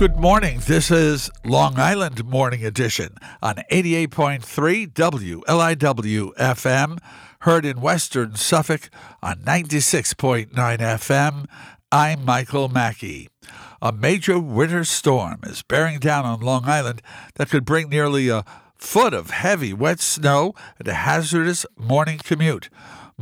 Good morning. This is Long Island Morning Edition on 88.3 WLIW FM, heard in Western Suffolk on 96.9 FM. I'm Michael Mackey. A major winter storm is bearing down on Long Island that could bring nearly a foot of heavy, wet snow and a hazardous morning commute.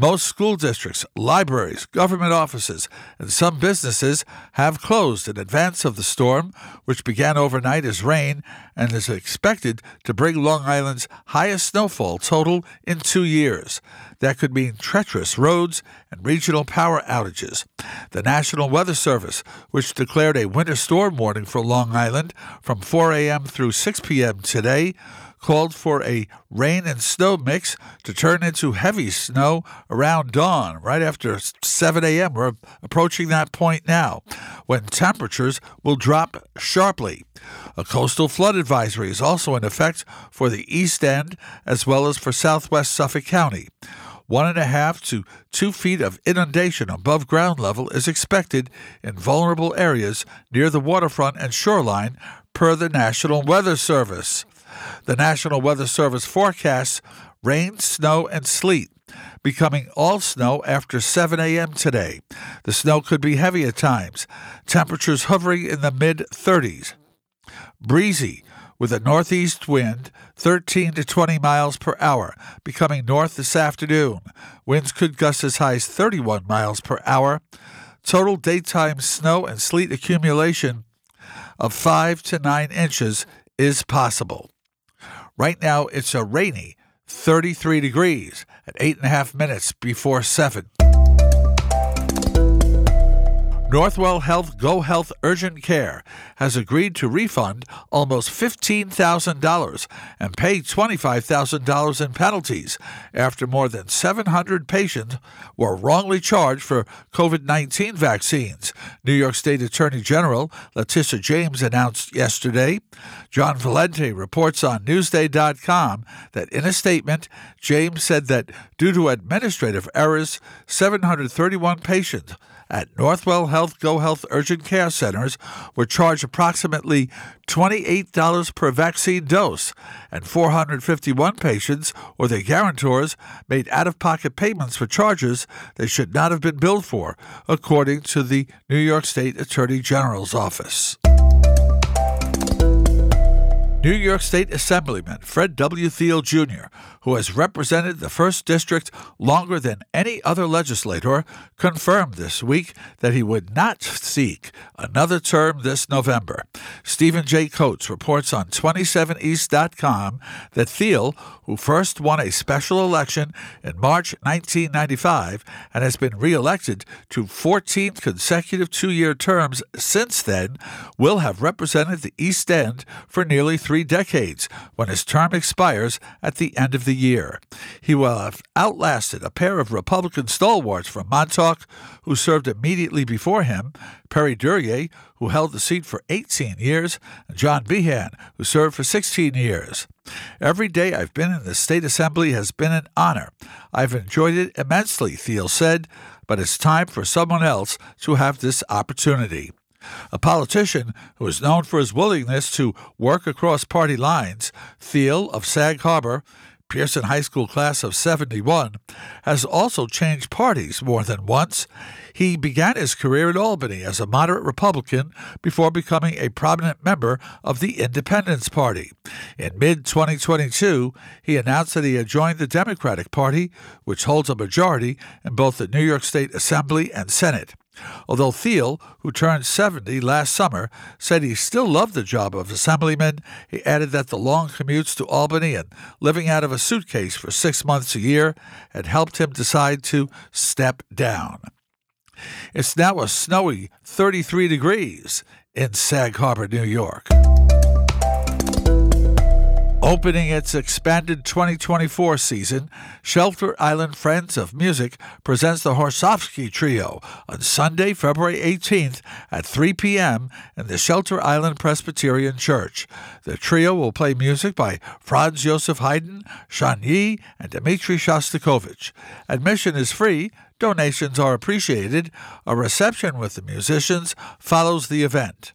Most school districts, libraries, government offices, and some businesses have closed in advance of the storm, which began overnight as rain and is expected to bring Long Island's highest snowfall total in two years. That could mean treacherous roads and regional power outages. The National Weather Service, which declared a winter storm warning for Long Island from 4 a.m. through 6 p.m. today, called for a rain and snow mix to turn into heavy snow around dawn, right after 7 a.m. We're approaching that point now, when temperatures will drop sharply. A coastal flood advisory is also in effect for the East End as well as for southwest Suffolk County. One and a half to two feet of inundation above ground level is expected in vulnerable areas near the waterfront and shoreline, per the National Weather Service. The National Weather Service forecasts rain, snow, and sleet, becoming all snow after 7 a.m. today. The snow could be heavy at times, temperatures hovering in the mid 30s. Breezy, with a northeast wind 13 to 20 miles per hour, becoming north this afternoon. Winds could gust as high as 31 miles per hour. Total daytime snow and sleet accumulation of 5 to 9 inches is possible. Right now, it's a rainy 33 degrees at 8.5 minutes before 7. Northwell Health Go Health Urgent Care has agreed to refund almost $15,000 and pay $25,000 in penalties after more than 700 patients were wrongly charged for COVID 19 vaccines. New York State Attorney General Letitia James announced yesterday. John Valenti reports on Newsday.com that in a statement, James said that due to administrative errors, 731 patients at Northwell Health Go Health urgent care centers were charged approximately $28 per vaccine dose, and 451 patients or their guarantors made out of pocket payments for charges they should not have been billed for, according to the New York State Attorney General's office. New York State Assemblyman Fred W. Thiele Jr., who has represented the 1st District longer than any other legislator, confirmed this week that he would not seek another term this November. Stephen J. Kotz reports on 27east.com that Thiele, who first won a special election in March 1995 and has been reelected to 14 consecutive two year terms since then, will have represented the East End for nearly three decades when his term expires at the end of the year. He will have outlasted a pair of Republican stalwarts from Montauk who served immediately before him, Perry Duryea, who held the seat for 18 years, and John Behan, who served for 16 years. Every day I've been in the State Assembly has been an honor. I've enjoyed it immensely, Thiele said, but it's time for someone else to have this opportunity. A politician who is known for his willingness to work across party lines, Thiele of Sag Harbor, Pierson High School class of 71, has also changed parties more than once. He began his career in Albany as a moderate Republican before becoming a prominent member of the Independence Party. In mid 2022, he announced that he had joined the Democratic Party, which holds a majority in both the New York State Assembly and Senate. Although Thiele, who turned 70 last summer, said he still loved the job of assemblyman, he added that the long commutes to Albany and living out of a suitcase for six months a year had helped him decide to step down. It's now a snowy 33 degrees in Sag Harbor, New York. Opening its expanded 2024 season, Shelter Island Friends of Music presents the Horszowski Trio on Sunday, February 18th at 3 p.m. in the Shelter Island Presbyterian Church. The trio will play music by Franz Joseph Haydn, Chen Yi, and Dmitri Shostakovich. Admission is free. Donations are appreciated. A reception with the musicians follows the event.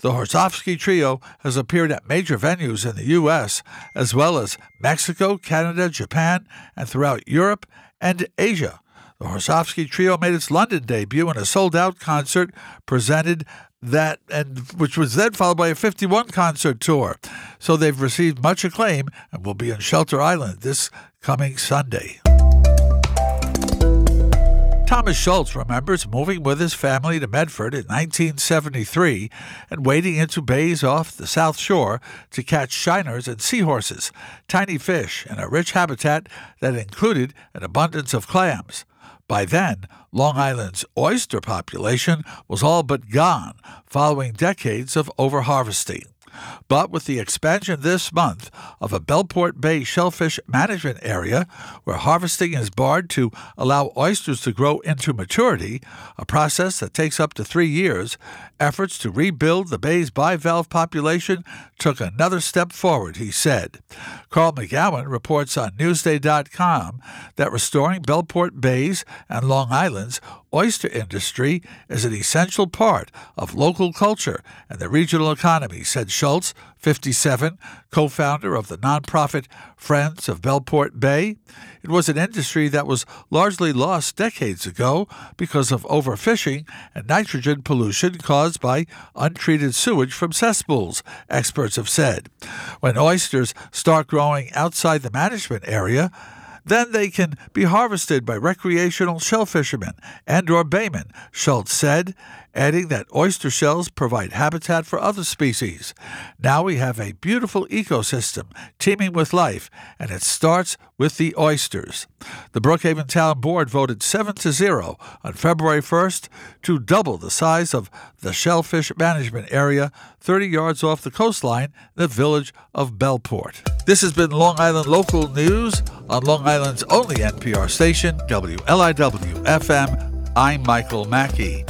The Horszowski Trio has appeared at major venues in the U.S., as well as Mexico, Canada, Japan, and throughout Europe and Asia. The Horszowski Trio made its London debut in a sold out concert presented that and which was then followed by a 51 concert tour. So they've received much acclaim and will be in Shelter Island this coming Sunday. Thomas Schultz remembers moving with his family to Medford in 1973 and wading into bays off the South Shore to catch shiners and seahorses, tiny fish, in a rich habitat that included an abundance of clams. By then, Long Island's oyster population was all but gone following decades of overharvesting. But with the expansion this month of a Bellport Bay shellfish management area where harvesting is barred to allow oysters to grow into maturity, a process that takes up to three years, efforts to rebuild the bay's bivalve population took another step forward, he said. Carl MacGowan reports on Newsday.com that restoring Bellport Bay's and Long Island's oyster industry is an essential part of local culture and the regional economy, said Schultz, 57, co founder of the nonprofit Friends of Bellport Bay. It was an industry that was largely lost decades ago because of overfishing and nitrogen pollution caused by untreated sewage from cesspools, experts have said. When oysters start growing outside the management area, then they can be harvested by recreational shell fishermen and or baymen, Schultz said, adding that oyster shells provide habitat for other species. Now we have a beautiful ecosystem teeming with life, and it starts with the oysters. The Brookhaven Town Board voted 7 to 0 on February 1st to double the size of the shellfish management area 30 yards off the coastline the village of Bellport. This has been Long Island Local News on Long Island's only NPR station, WLIW FM. I'm Michael Mackey.